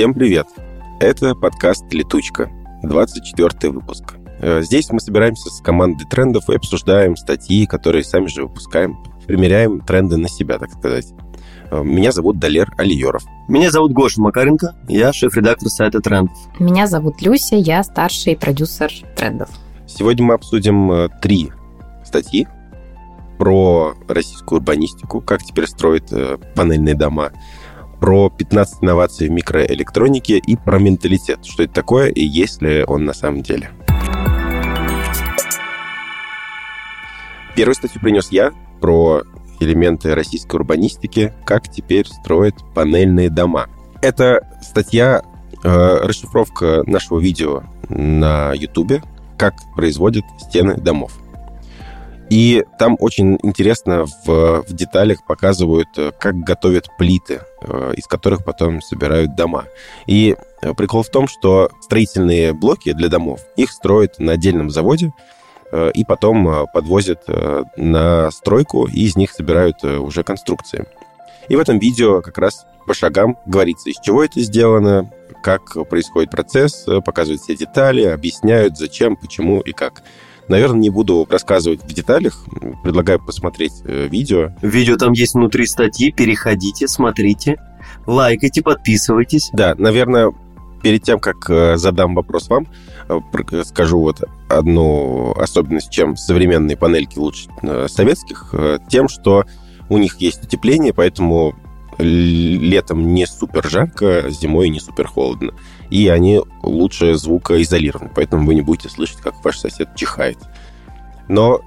Всем привет! Это подкаст «Летучка», 24 выпуск. Э, здесь мы собираемся с командой трендов и обсуждаем статьи, которые сами же выпускаем, примеряем тренды на себя, так сказать. Э, меня зовут Далер Алиеров. Меня зовут Гоша Макаренко, я шеф-редактор сайта трендов. Меня зовут Люся, я старший продюсер трендов. Сегодня мы обсудим э, три статьи про российскую урбанистику, как теперь строят панельные дома, про 15 инноваций в микроэлектронике и про менталитет. Что это такое и есть ли он на самом деле. Первую статью принес я про элементы российской урбанистики, как теперь строят панельные дома. Это статья, э, расшифровка нашего видео на YouTube, как производят стены домов. И там очень интересно в, в деталях показывают, э, как готовят плиты, э, из которых потом собирают дома. И э, прикол в том, что строительные блоки для домов, их строят на отдельном заводе, и потом подвозят на стройку, и из них собирают уже конструкции. И в этом видео как раз по шагам говорится, из чего это сделано, как происходит процесс, показывают все детали, объясняют, зачем, почему и как. Наверное, не буду рассказывать в деталях. Предлагаю посмотреть э, видео. Видео там есть внутри статьи. Переходите, смотрите, лайкайте, подписывайтесь. Да, наверное, перед тем, как э, задам вопрос вам, э, скажу вот одну особенность, чем современные панельки лучше советских, тем, что у них есть утепление, поэтому летом не супер жарко, зимой не супер холодно. И они лучше звукоизолированы, поэтому вы не будете слышать, как ваш сосед чихает. Но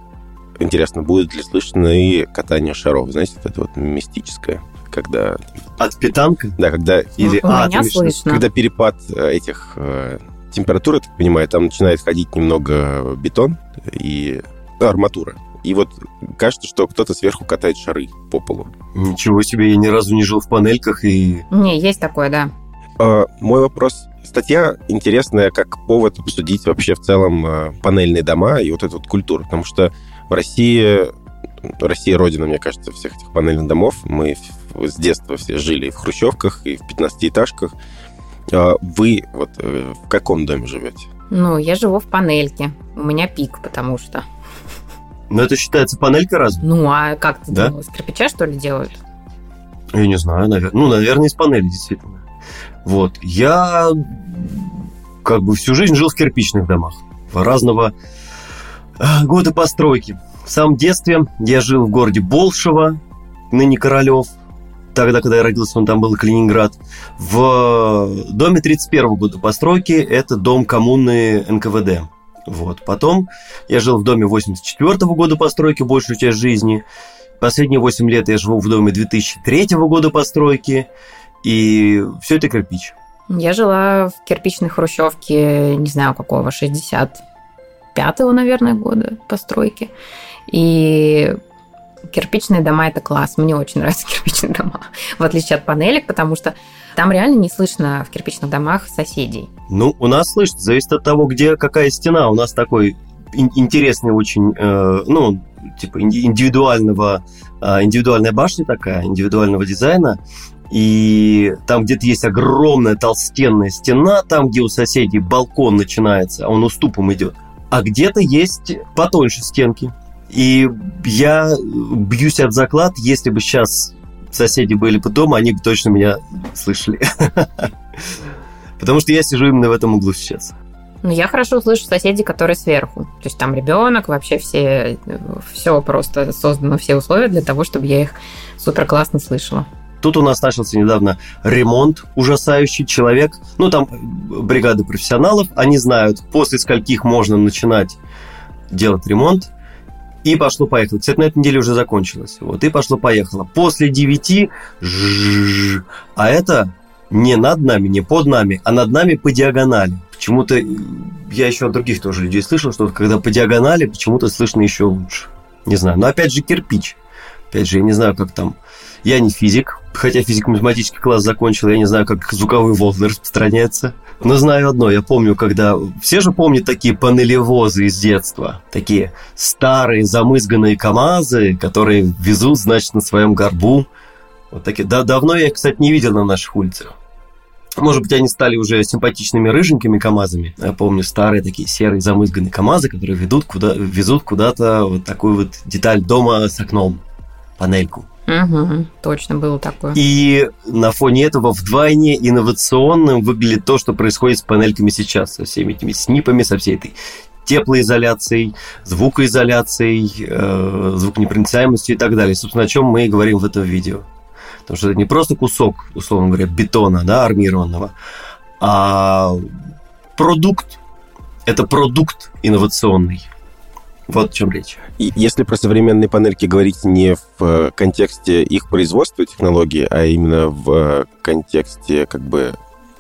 интересно, будет ли слышно и катание шаров, знаете, вот это вот мистическое, когда... От питанка? Да, когда... Или... У а, меня слышно. Когда перепад э, этих э, температур, я так понимаю, там начинает ходить немного бетон и ну, арматура. И вот кажется, что кто-то сверху катает шары по полу. Ничего себе, я ни разу не жил в панельках и... Не, есть такое, да. А, мой вопрос. Статья интересная как повод обсудить вообще в целом а, панельные дома и вот эту вот культуру, потому что в России Россия родина, мне кажется, всех этих панельных домов. Мы с детства все жили в хрущевках и в 15-этажках. А вы вот э, в каком доме живете? Ну, я живу в панельке. У меня пик, потому что. Но это считается панелька разве? Ну, а как ты да? думал, из кирпича, что ли, делают? Я не знаю, наверное. Ну, наверное, из панели, действительно. Вот. Я как бы всю жизнь жил в кирпичных домах. Разного а, года постройки. В самом детстве я жил в городе Болшево, ныне Королев. Тогда, когда я родился, он там был Калининград. В доме 31 года постройки. Это дом коммуны НКВД. Вот. Потом я жил в доме 84 -го года постройки большую часть жизни. Последние 8 лет я живу в доме 2003 года постройки. И все это кирпич. Я жила в кирпичной хрущевке, не знаю какого, 65-го, наверное, года постройки. И кирпичные дома – это класс. Мне очень нравятся кирпичные дома, в отличие от панелек, потому что там реально не слышно в кирпичных домах соседей. Ну, у нас слышно, зависит от того, где какая стена. У нас такой интересный очень, э, ну, типа индивидуального, э, индивидуальная башня такая, индивидуального дизайна. И там где-то есть огромная толстенная стена, там, где у соседей балкон начинается, а он уступом идет. А где-то есть потоньше стенки. И я бьюсь от заклад, если бы сейчас соседи были бы дома, они бы точно меня слышали. Потому что я сижу именно в этом углу сейчас. Ну, я хорошо слышу соседей, которые сверху. То есть там ребенок, вообще все, все просто создано, все условия для того, чтобы я их супер классно слышала. Тут у нас начался недавно ремонт ужасающий. Человек, ну там бригады профессионалов, они знают, после скольких можно начинать делать ремонт. И пошло-поехало. Кстати, на этой неделе уже закончилось. Вот, и пошло-поехало. После 9 а это не над нами, не под нами, а над нами по диагонали. Почему-то я еще от других тоже людей слышал, что когда по диагонали, почему-то слышно еще лучше. Не знаю. Но опять же кирпич. Опять же, я не знаю, как там... Я не физик, хотя физико-математический класс закончил, я не знаю, как звуковые волны распространяются. Но знаю одно, я помню, когда... Все же помнят такие панелевозы из детства. Такие старые замызганные КАМАЗы, которые везут, значит, на своем горбу. Вот такие. Да, давно я их, кстати, не видел на наших улицах. Может быть, они стали уже симпатичными рыженькими КАМАЗами. Я помню старые такие серые замызганные КАМАЗы, которые ведут куда, везут куда-то вот такую вот деталь дома с окном, панельку. Угу, точно было такое. И на фоне этого вдвойне инновационным выглядит то, что происходит с панельками сейчас, со всеми этими снипами, со всей этой теплоизоляцией, звукоизоляцией, э, звуконепроницаемостью и так далее. Собственно, о чем мы и говорим в этом видео. Потому что это не просто кусок, условно говоря, бетона, да, армированного, а продукт. Это продукт инновационный. Вот о чем речь. И если про современные панельки говорить не в э, контексте их производства технологии, а именно в контексте как бы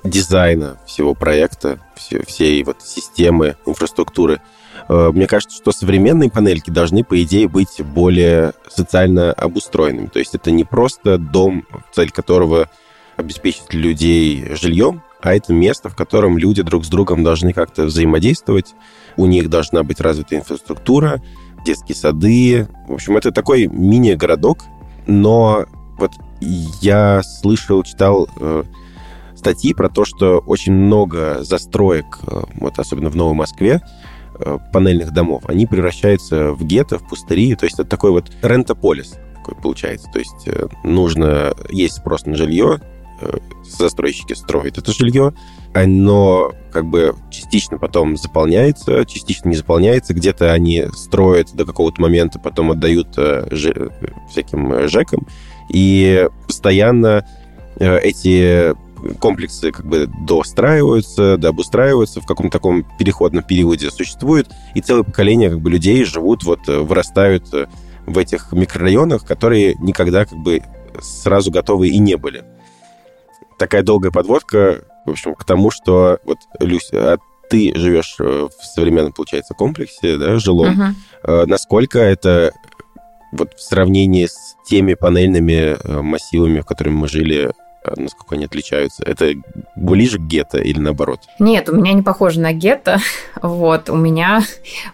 дизайна всего проекта, всей вот системы, инфраструктуры, э, мне кажется, что современные панельки должны, по идее, быть более социально обустроенными. То есть это не просто дом, цель которого обеспечить людей жильем, а это место, в котором люди друг с другом должны как-то взаимодействовать, у них должна быть развита инфраструктура, детские сады. В общем, это такой мини-городок, но вот я слышал, читал э, статьи про то, что очень много застроек, э, вот особенно в Новой Москве, э, панельных домов, они превращаются в гетто, в пустыри. То есть это такой вот рентополис такой получается. То есть э, нужно, есть спрос на жилье, застройщики строят это жилье, оно как бы частично потом заполняется, частично не заполняется, где-то они строят до какого-то момента, потом отдают э, ж, всяким ЖЭКам, и постоянно э, эти комплексы как бы достраиваются, дообустраиваются, в каком-то таком переходном периоде существуют, и целое поколение как бы людей живут, вот э, вырастают в этих микрорайонах, которые никогда как бы сразу готовы и не были. Такая долгая подводка в общем, к тому, что вот, Люся, а ты живешь э, в современном, получается, комплексе, да, жилом. Угу. Насколько это вот в сравнении с теми панельными э, массивами, в которых мы жили насколько они отличаются? Это ближе к гетто или наоборот? Нет, у меня не похоже на гетто. Вот, у меня,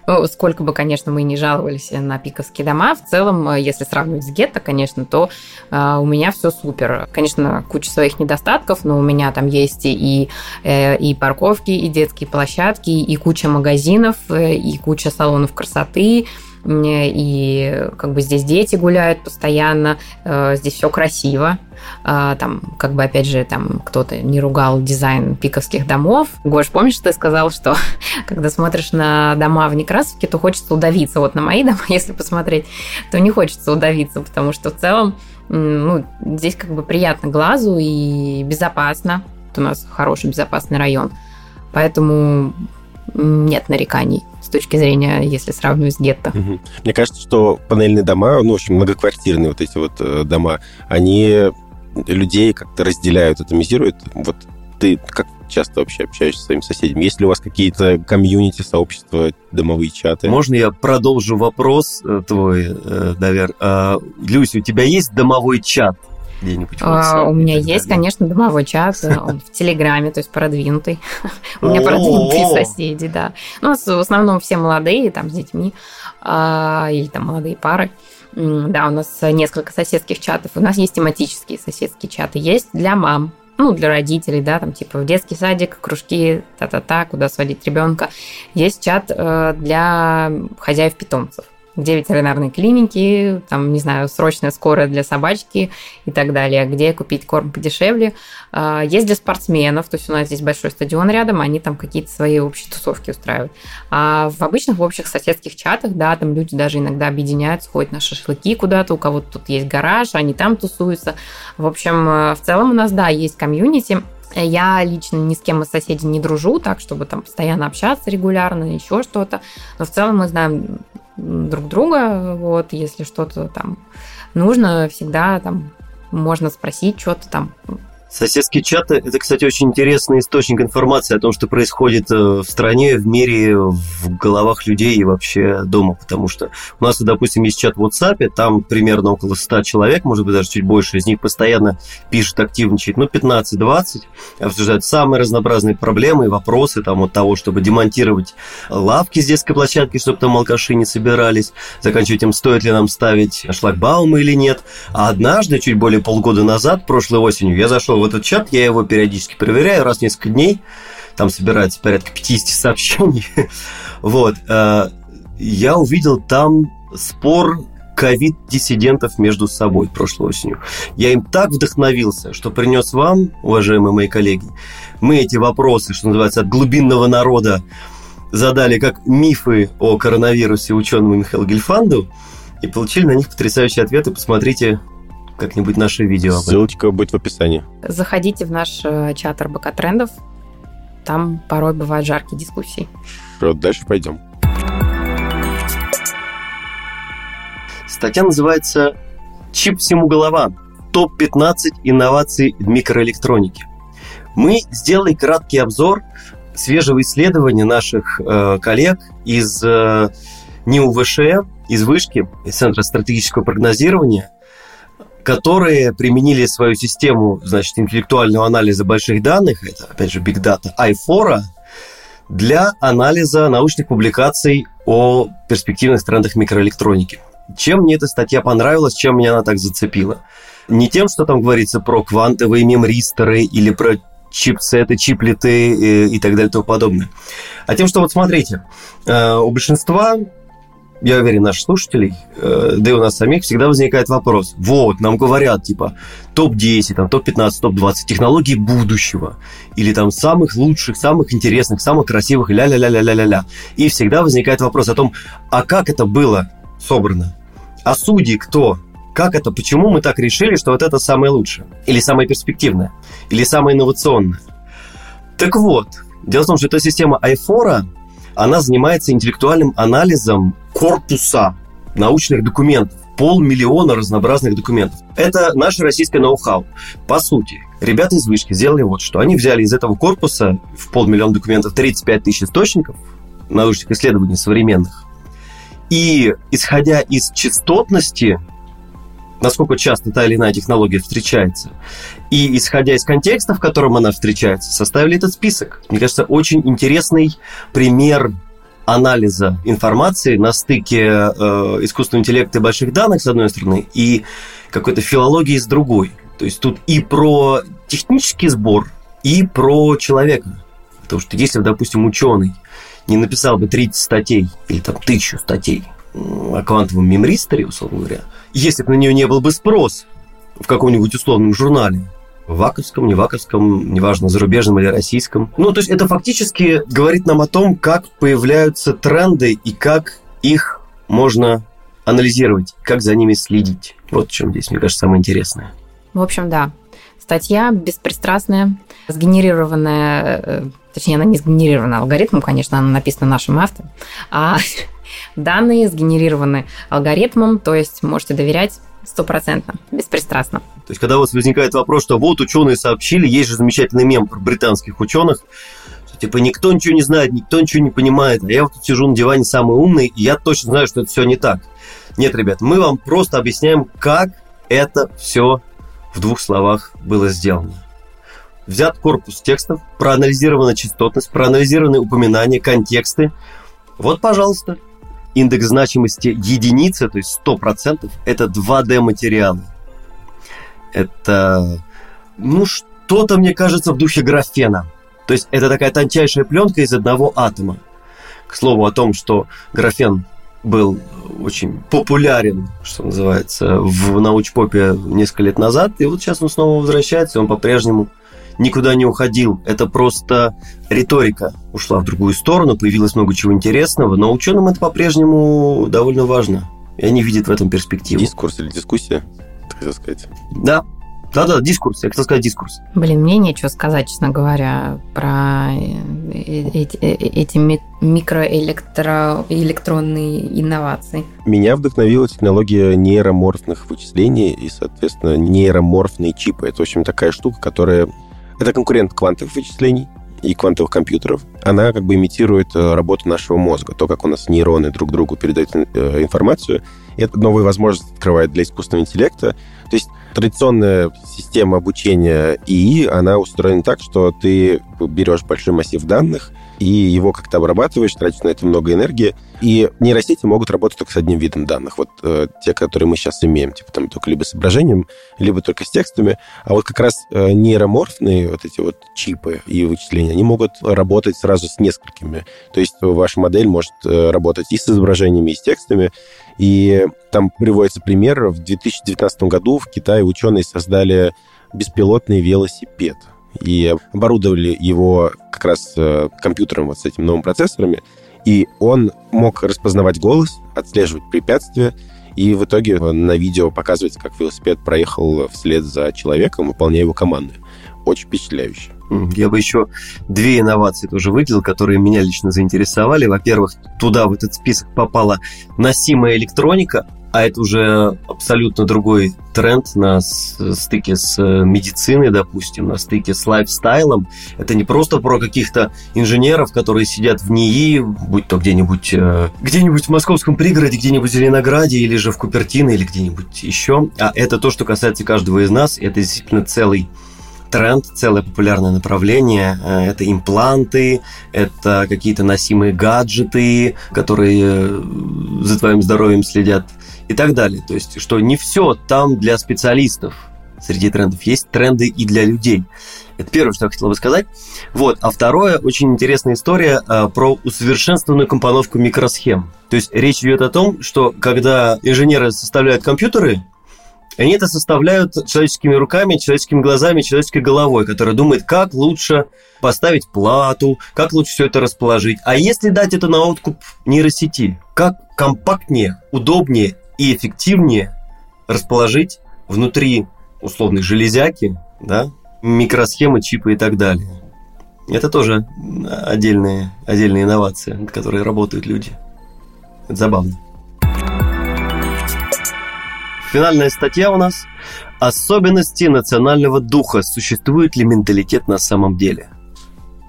ну, сколько бы, конечно, мы не жаловались на пиковские дома, в целом, э, если сравнивать с гетто, конечно, то э, у меня все супер. Конечно, куча своих недостатков, но у меня там есть и, э, и парковки, и детские площадки, и куча магазинов, и куча салонов красоты, и как бы здесь дети гуляют постоянно, э, здесь все красиво. А, там, как бы, опять же, там кто-то не ругал дизайн пиковских домов. Гош, помнишь, ты сказал, что когда смотришь на дома в Некрасовке, то хочется удавиться. Вот на мои дома, если посмотреть, то не хочется удавиться, потому что в целом ну, здесь как бы приятно глазу и безопасно. Это у нас хороший безопасный район. Поэтому нет нареканий с точки зрения, если сравнивать с гетто. Угу. Мне кажется, что панельные дома, ну, в общем, многоквартирные вот эти вот э, дома, они людей как-то разделяют, атомизируют. Вот ты как часто вообще общаешься с своими соседями? Есть ли у вас какие-то комьюнити, сообщества, домовые чаты? Можно я продолжу вопрос э, твой, э, Давер? А, Люся, у тебя есть домовой чат? Где-нибудь? А, у меня есть, конечно, домовой чат, э, он в Телеграме, то есть продвинутый. У меня продвинутые соседи, да. Ну, в основном все молодые, там, с детьми, а, или там молодые пары. Да, у нас несколько соседских чатов. У нас есть тематические соседские чаты. Есть для мам, ну, для родителей, да, там, типа, в детский садик, кружки, та-та-та, куда сводить ребенка. Есть чат э, для хозяев питомцев где ветеринарные клиники, там, не знаю, срочная скорая для собачки и так далее, где купить корм подешевле. А, есть для спортсменов, то есть у нас здесь большой стадион рядом, они там какие-то свои общие тусовки устраивают. А в обычных, в общих соседских чатах, да, там люди даже иногда объединяются, ходят на шашлыки куда-то, у кого-то тут есть гараж, они там тусуются. В общем, э, в целом у нас, да, есть комьюнити, я лично ни с кем из соседей не дружу, так, чтобы там постоянно общаться регулярно, еще что-то. Но в целом мы знаем друг друга, вот, если что-то там нужно, всегда там можно спросить что-то там, Соседские чаты – это, кстати, очень интересный источник информации о том, что происходит э, в стране, в мире, в головах людей и вообще дома. Потому что у нас, допустим, есть чат в WhatsApp, там примерно около 100 человек, может быть, даже чуть больше. Из них постоянно пишут, активничают, ну, 15-20, обсуждают самые разнообразные проблемы и вопросы там, от того, чтобы демонтировать лавки с детской площадки, чтобы там алкаши не собирались, заканчивая тем, стоит ли нам ставить шлагбаумы или нет. А однажды, чуть более полгода назад, прошлой осенью, я зашел в этот чат, я его периодически проверяю раз в несколько дней. Там собирается порядка 50 сообщений. вот. Э, я увидел там спор ковид-диссидентов между собой прошлой осенью. Я им так вдохновился, что принес вам, уважаемые мои коллеги, мы эти вопросы, что называется, от глубинного народа задали как мифы о коронавирусе ученому Михаилу Гельфанду и получили на них потрясающие ответы. Посмотрите как-нибудь наше видео. Ссылочка будет в описании. Заходите в наш э, чат РБК трендов. Там порой бывают жаркие дискуссии. Что, дальше пойдем. Статья называется «Чип всему голова. Топ-15 инноваций в микроэлектронике». Мы сделали краткий обзор свежего исследования наших э, коллег из э, НИУВШ, из Вышки, из Центра стратегического прогнозирования, которые применили свою систему, значит, интеллектуального анализа больших данных, это, опять же, Big Data, iFora, для анализа научных публикаций о перспективных трендах микроэлектроники. Чем мне эта статья понравилась, чем меня она так зацепила? Не тем, что там говорится про квантовые мемристоры или про чипсеты, чиплеты и, и так далее и тому подобное. А тем, что вот смотрите, э, у большинства, я уверен, наших слушателей, э, да и у нас самих всегда возникает вопрос. Вот, нам говорят, типа, топ-10, там, топ-15, топ-20 технологий будущего. Или там самых лучших, самых интересных, самых красивых, ля-ля-ля-ля-ля-ля-ля. И всегда возникает вопрос о том, а как это было собрано? А судьи кто? Как это? Почему мы так решили, что вот это самое лучшее? Или самое перспективное? Или самое инновационное? Так вот, дело в том, что эта система iFora, она занимается интеллектуальным анализом корпуса научных документов полмиллиона разнообразных документов. Это наше российское ноу-хау. По сути, ребята из Вышки сделали вот что. Они взяли из этого корпуса в полмиллиона документов 35 тысяч источников научных исследований современных. И исходя из частотности насколько часто та или иная технология встречается. И исходя из контекста, в котором она встречается, составили этот список. Мне кажется, очень интересный пример анализа информации на стыке э, искусственного интеллекта и больших данных, с одной стороны, и какой-то филологии с другой. То есть тут и про технический сбор, и про человека. Потому что если, допустим, ученый не написал бы 30 статей или там тысячу статей о квантовом мемристоре, условно говоря, если бы на нее не был бы спрос в каком-нибудь условном журнале, ваковском, не ваковском, неважно, зарубежном или российском. Ну, то есть это фактически говорит нам о том, как появляются тренды и как их можно анализировать, как за ними следить. Вот в чем здесь, мне кажется, самое интересное. В общем, да. Статья беспристрастная, сгенерированная, э, точнее, она не сгенерирована алгоритмом, конечно, она написана нашим автором, а Данные сгенерированы алгоритмом, то есть можете доверять стопроцентно, беспристрастно. То есть, когда у вас возникает вопрос, что вот ученые сообщили, есть же замечательный мем про британских ученых, что типа никто ничего не знает, никто ничего не понимает, а я вот тут сижу на диване самый умный, и я точно знаю, что это все не так. Нет, ребят, мы вам просто объясняем, как это все в двух словах было сделано. Взят корпус текстов, проанализирована частотность, проанализированы упоминания, контексты. Вот, пожалуйста, индекс значимости единицы, то есть 100%, это 2D-материалы. Это, ну, что-то, мне кажется, в духе графена. То есть это такая тончайшая пленка из одного атома. К слову о том, что графен был очень популярен, что называется, в научпопе несколько лет назад, и вот сейчас он снова возвращается, он по-прежнему никуда не уходил. Это просто риторика ушла в другую сторону, появилось много чего интересного, но ученым это по-прежнему довольно важно. И они видят в этом перспективу. Дискурс или дискуссия, так сказать. Да, да-да, дискурс. Я хотел сказать дискурс. Блин, мне нечего сказать, честно говоря, про э, эти, э, эти микроэлектронные инновации. Меня вдохновила технология нейроморфных вычислений и, соответственно, нейроморфные чипы. Это, в общем, такая штука, которая это конкурент квантовых вычислений и квантовых компьютеров. Она как бы имитирует э, работу нашего мозга, то, как у нас нейроны друг другу передают э, информацию. И это новые возможности открывает для искусственного интеллекта. То есть традиционная система обучения ИИ, она устроена так, что ты берешь большой массив данных, и его как-то обрабатываешь, тратишь на это много энергии. И нейросети могут работать только с одним видом данных. Вот э, те, которые мы сейчас имеем, типа там только либо с изображением, либо только с текстами. А вот как раз э, нейроморфные вот эти вот чипы и вычисления, они могут работать сразу с несколькими. То есть ваша модель может э, работать и с изображениями, и с текстами. И там приводится пример. В 2019 году в Китае ученые создали беспилотный велосипед и оборудовали его как раз э, компьютером вот с этими новыми процессорами, и он мог распознавать голос, отслеживать препятствия, и в итоге на видео показывать, как велосипед проехал вслед за человеком, выполняя его команды. Очень впечатляюще. Я бы еще две инновации тоже выделил, которые меня лично заинтересовали. Во-первых, туда, в этот список попала носимая электроника, а это уже абсолютно другой тренд на стыке с э, медициной, допустим, на стыке с лайфстайлом. Это не просто про каких-то инженеров, которые сидят в НИИ, будь то где-нибудь э, где-нибудь в московском пригороде, где-нибудь в Зеленограде или же в Купертино или где-нибудь еще. А это то, что касается каждого из нас. Это действительно целый тренд, целое популярное направление. Э, это импланты, это какие-то носимые гаджеты, которые за твоим здоровьем следят и так далее. То есть, что не все там для специалистов среди трендов. Есть тренды и для людей. Это первое, что я хотел бы сказать. Вот. А второе, очень интересная история а, про усовершенствованную компоновку микросхем. То есть речь идет о том, что когда инженеры составляют компьютеры, они это составляют человеческими руками, человеческими глазами, человеческой головой, которая думает, как лучше поставить плату, как лучше все это расположить. А если дать это на откуп нейросети, как компактнее, удобнее и эффективнее расположить внутри условной железяки, да, микросхемы, чипы и так далее. Это тоже отдельные, отдельные инновации, над которой работают люди. Это забавно. Финальная статья у нас. Особенности национального духа. Существует ли менталитет на самом деле?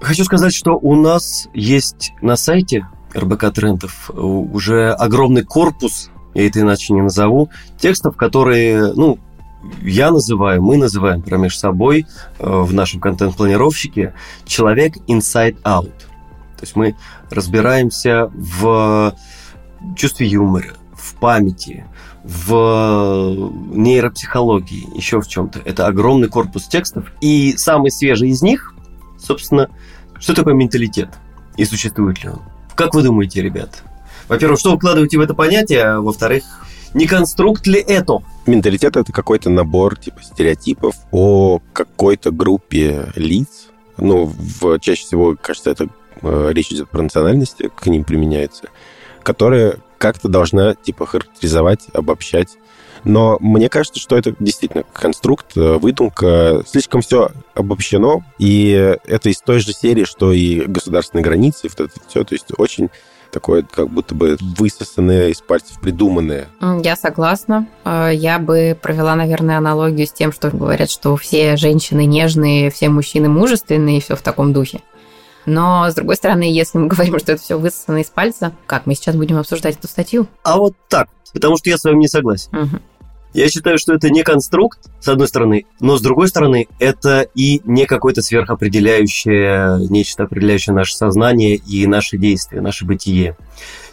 Хочу сказать, что у нас есть на сайте РБК Трендов уже огромный корпус я это иначе не назову, текстов, которые, ну, я называю, мы называем промеж собой э, в нашем контент-планировщике человек inside out. То есть мы разбираемся в чувстве юмора, в памяти, в нейропсихологии, еще в чем-то. Это огромный корпус текстов. И самый свежий из них, собственно, что такое менталитет и существует ли он? Как вы думаете, ребят? Во-первых, что вкладываете в это понятие, а во-вторых, не конструкт ли это? Менталитет – это какой-то набор типа стереотипов о какой-то группе лиц. Ну, в, чаще всего, кажется, это э, речь идет про национальности, к ним применяется, которая как-то должна типа характеризовать, обобщать. Но мне кажется, что это действительно конструкт, э, выдумка. Слишком все обобщено, и это из той же серии, что и государственные границы, вот это все. То есть очень такое как будто бы высосанное из пальцев придуманное. Я согласна. А, я бы провела, наверное, аналогию с тем, что говорят, что все женщины нежные, все мужчины мужественные, и все в таком духе. Но, с другой стороны, если мы говорим, что это все высосано из пальца, как мы сейчас будем обсуждать эту статью? А вот так, потому что я с вами не согласен. Угу. Я считаю, что это не конструкт, с одной стороны, но с другой стороны, это и не какое-то сверхопределяющее, нечто определяющее наше сознание и наши действия, наше бытие.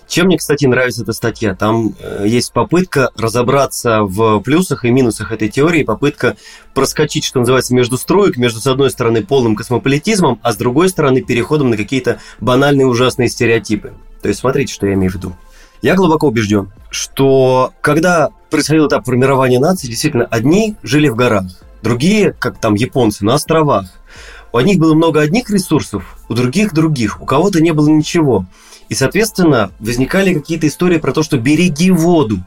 Чем мне, кстати, нравится эта статья? Там э, есть попытка разобраться в плюсах и минусах этой теории, попытка проскочить, что называется, между строек, между, с одной стороны, полным космополитизмом, а с другой стороны, переходом на какие-то банальные ужасные стереотипы. То есть, смотрите, что я имею в виду. Я глубоко убежден, что когда происходил этап формирования нации, действительно, одни жили в горах, другие, как там японцы, на островах. У одних было много одних ресурсов, у других других, у кого-то не было ничего. И, соответственно, возникали какие-то истории про то, что береги воду,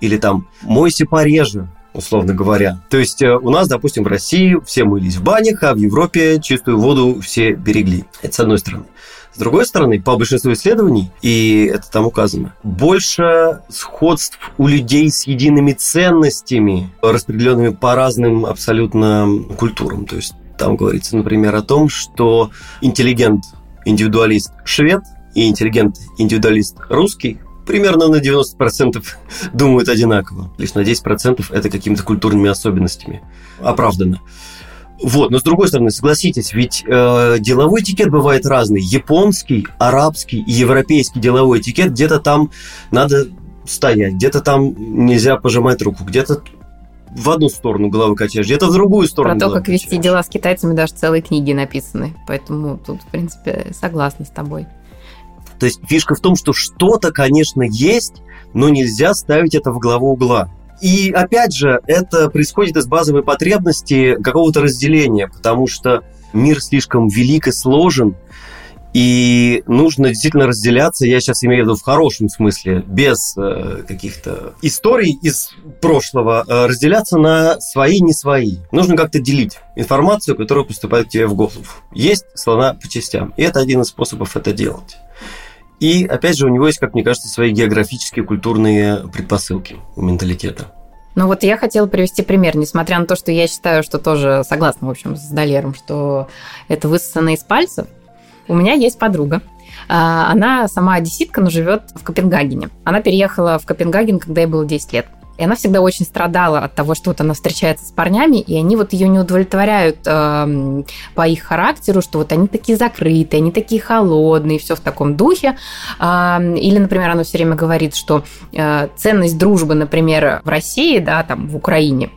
или там мойся пореже, условно говоря. То есть э, у нас, допустим, в России все мылись в банях, а в Европе чистую воду все берегли. Это с одной стороны. С другой стороны, по большинству исследований, и это там указано, больше сходств у людей с едиными ценностями, распределенными по разным абсолютно культурам. То есть там говорится, например, о том, что интеллигент-индивидуалист швед и интеллигент-индивидуалист русский примерно на 90% думают одинаково. Лишь на 10% это какими-то культурными особенностями. Оправдано. Вот, но с другой стороны, согласитесь, ведь э, деловой этикет бывает разный. Японский, арабский и европейский деловой этикет где-то там надо стоять, где-то там нельзя пожимать руку, где-то в одну сторону головы качаешь, где-то в другую сторону. Про то, как вести дела с китайцами, даже целые книги написаны. Поэтому тут, в принципе, согласна с тобой. То есть фишка в том, что что-то, конечно, есть, но нельзя ставить это в главу угла. И опять же, это происходит из базовой потребности какого-то разделения, потому что мир слишком велик и сложен, и нужно действительно разделяться, я сейчас имею в виду в хорошем смысле, без э, каких-то историй из прошлого, э, разделяться на свои, не свои. Нужно как-то делить информацию, которая поступает к тебе в голову. Есть слона по частям, и это один из способов это делать. И, опять же, у него есть, как мне кажется, свои географические, культурные предпосылки у менталитета. Ну вот я хотела привести пример, несмотря на то, что я считаю, что тоже согласна, в общем, с Долером, что это высосано из пальцев. У меня есть подруга, а, она сама одесситка, но живет в Копенгагене. Она переехала в Копенгаген, когда ей было 10 лет. И она всегда очень страдала от того, что вот она встречается с парнями, и они вот ее не удовлетворяют э, по их характеру, что вот они такие закрытые, они такие холодные, все в таком духе. Э, или, например, она все время говорит, что э, ценность дружбы, например, в России, да, там в Украине,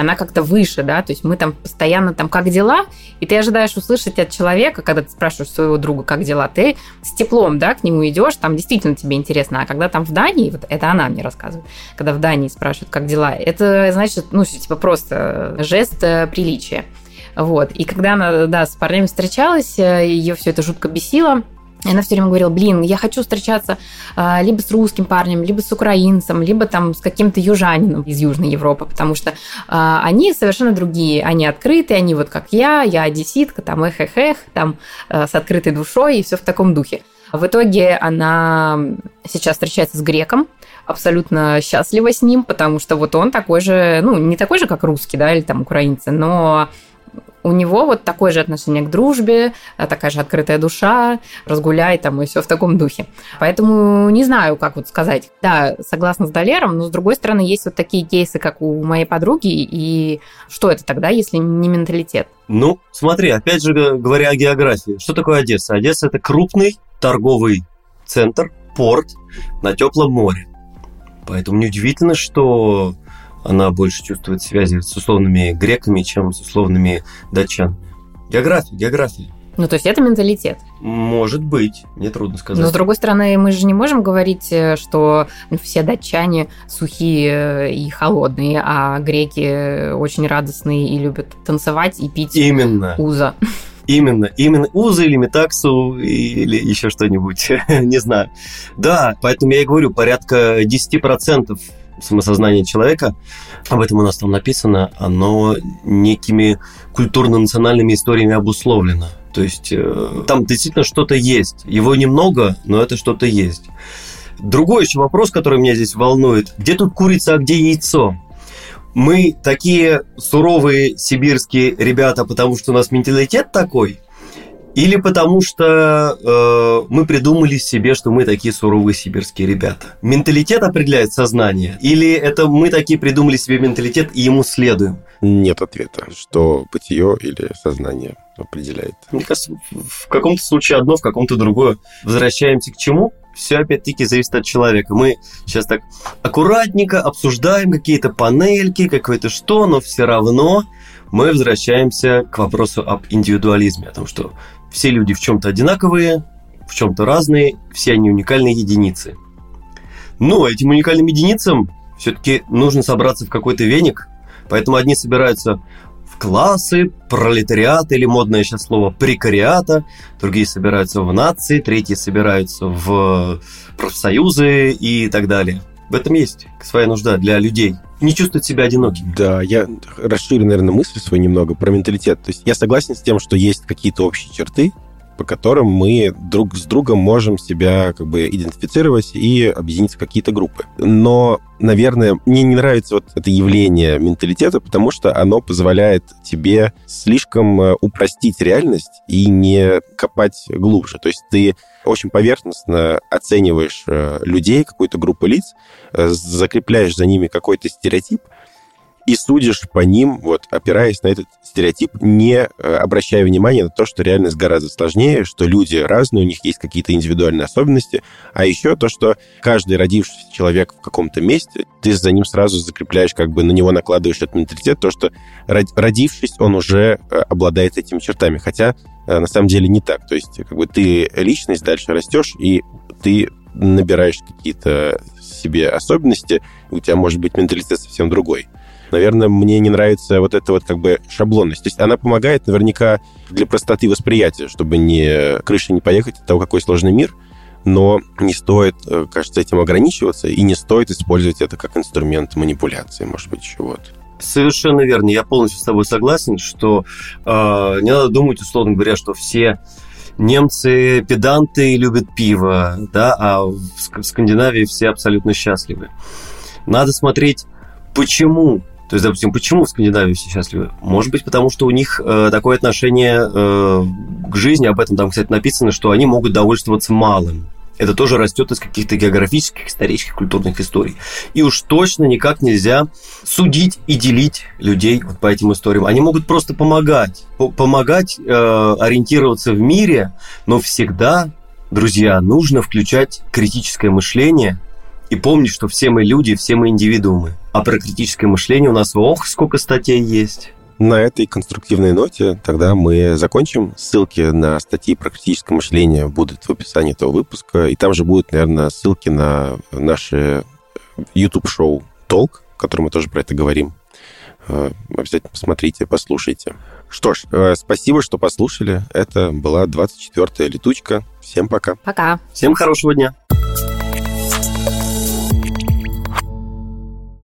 она как-то выше, да, то есть мы там постоянно там как дела, и ты ожидаешь услышать от человека, когда ты спрашиваешь своего друга, как дела, ты с теплом, да, к нему идешь, там действительно тебе интересно, а когда там в Дании, вот это она мне рассказывает, когда в Дании спрашивают, как дела, это значит, ну, типа просто жест э, приличия. Вот. И когда она, да, с парнями встречалась, э, ее все это жутко бесило, она все время говорила, блин, я хочу встречаться а, либо с русским парнем, либо с украинцем, либо там с каким-то южанином из Южной Европы, потому что а, они совершенно другие, они открытые, они вот как я, я одесситка, там эх-эх-эх, там а, с открытой душой и все в таком духе. В итоге она сейчас встречается с греком, абсолютно счастлива с ним, потому что вот он такой же, ну, не такой же, как русский, да, или там украинцы, но у него вот такое же отношение к дружбе, э, такая же открытая душа, разгуляй там и все в таком духе. Поэтому не знаю, как вот сказать. Да, согласна с Долером, но с другой стороны есть вот такие кейсы, как у моей подруги, и что это тогда, если не менталитет? Ну, смотри, опять же говоря о географии. Что такое Одесса? Одесса – это крупный торговый центр, порт на теплом море. Поэтому неудивительно, что она больше чувствует связи с условными греками, чем с условными датчан. География, география. Ну, то есть это менталитет. Может быть, нетрудно сказать. Но с другой стороны, мы же не можем говорить, э, что все датчане сухие э, и холодные, а греки очень радостные и любят танцевать и пить Именно. уза. Именно, именно узы или метаксу или еще что-нибудь, не знаю. Да, поэтому я и говорю, порядка 10% самосознание человека, об этом у нас там написано, оно некими культурно-национальными историями обусловлено. То есть э, там действительно что-то есть. Его немного, но это что-то есть. Другой еще вопрос, который меня здесь волнует. Где тут курица, а где яйцо? Мы такие суровые сибирские ребята, потому что у нас менталитет такой – или потому что э, мы придумали себе, что мы такие суровые сибирские ребята. Менталитет определяет сознание? Или это мы такие придумали себе менталитет и ему следуем? Нет ответа, что бытие или сознание определяет. Мне кажется, в каком-то случае одно, в каком-то другое. Возвращаемся к чему? Все опять-таки зависит от человека. Мы сейчас так аккуратненько обсуждаем какие-то панельки, какое-то что, но все равно мы возвращаемся к вопросу об индивидуализме, о том, что все люди в чем-то одинаковые, в чем-то разные, все они уникальные единицы. Но этим уникальным единицам все-таки нужно собраться в какой-то веник, поэтому одни собираются в классы, пролетариат или модное сейчас слово прекариата, другие собираются в нации, третьи собираются в профсоюзы и так далее. В этом есть своя нужда для людей. Не чувствовать себя одинокими. Да, я расширю, наверное, мысль свою немного про менталитет. То есть я согласен с тем, что есть какие-то общие черты, по которым мы друг с другом можем себя как бы идентифицировать и объединиться в какие-то группы. Но, наверное, мне не нравится вот это явление менталитета, потому что оно позволяет тебе слишком э, упростить реальность и не копать глубже. То есть ты очень поверхностно оцениваешь э, людей, какую-то группу лиц, э, закрепляешь за ними какой-то стереотип, и судишь по ним, вот, опираясь на этот стереотип, не э, обращая внимания на то, что реальность гораздо сложнее, что люди разные, у них есть какие-то индивидуальные особенности, а еще то, что каждый родившийся человек в каком-то месте, ты за ним сразу закрепляешь, как бы на него накладываешь этот менталитет, то, что родившись, он уже э, обладает этими чертами, хотя э, на самом деле не так. То есть как бы ты личность дальше растешь, и ты набираешь какие-то себе особенности, у тебя может быть менталитет совсем другой наверное, мне не нравится вот эта вот как бы шаблонность. То есть она помогает наверняка для простоты восприятия, чтобы не крыша не поехать от того, какой сложный мир, но не стоит, э, кажется, этим ограничиваться, и не стоит использовать это как инструмент манипуляции, может быть, чего-то. Совершенно верно. Я полностью с тобой согласен, что э, не надо думать, условно говоря, что все немцы педанты любят пиво, да, а в Скандинавии все абсолютно счастливы. Надо смотреть, почему то есть, допустим, почему в Скандинавии все счастливы? Может быть, потому что у них э, такое отношение э, к жизни, об этом там, кстати, написано, что они могут довольствоваться малым. Это тоже растет из каких-то географических, исторических, культурных историй. И уж точно никак нельзя судить и делить людей вот по этим историям. Они могут просто помогать. Помогать э, ориентироваться в мире, но всегда, друзья, нужно включать критическое мышление и помнить, что все мы люди, все мы индивидуумы. А про критическое мышление у нас, ох, сколько статей есть. На этой конструктивной ноте тогда мы закончим. Ссылки на статьи про критическое мышление будут в описании этого выпуска. И там же будут, наверное, ссылки на наши YouTube-шоу «Толк», в котором мы тоже про это говорим. Э, обязательно посмотрите, послушайте. Что ж, э, спасибо, что послушали. Это была 24-я летучка. Всем пока. Пока. Всем хорошего дня.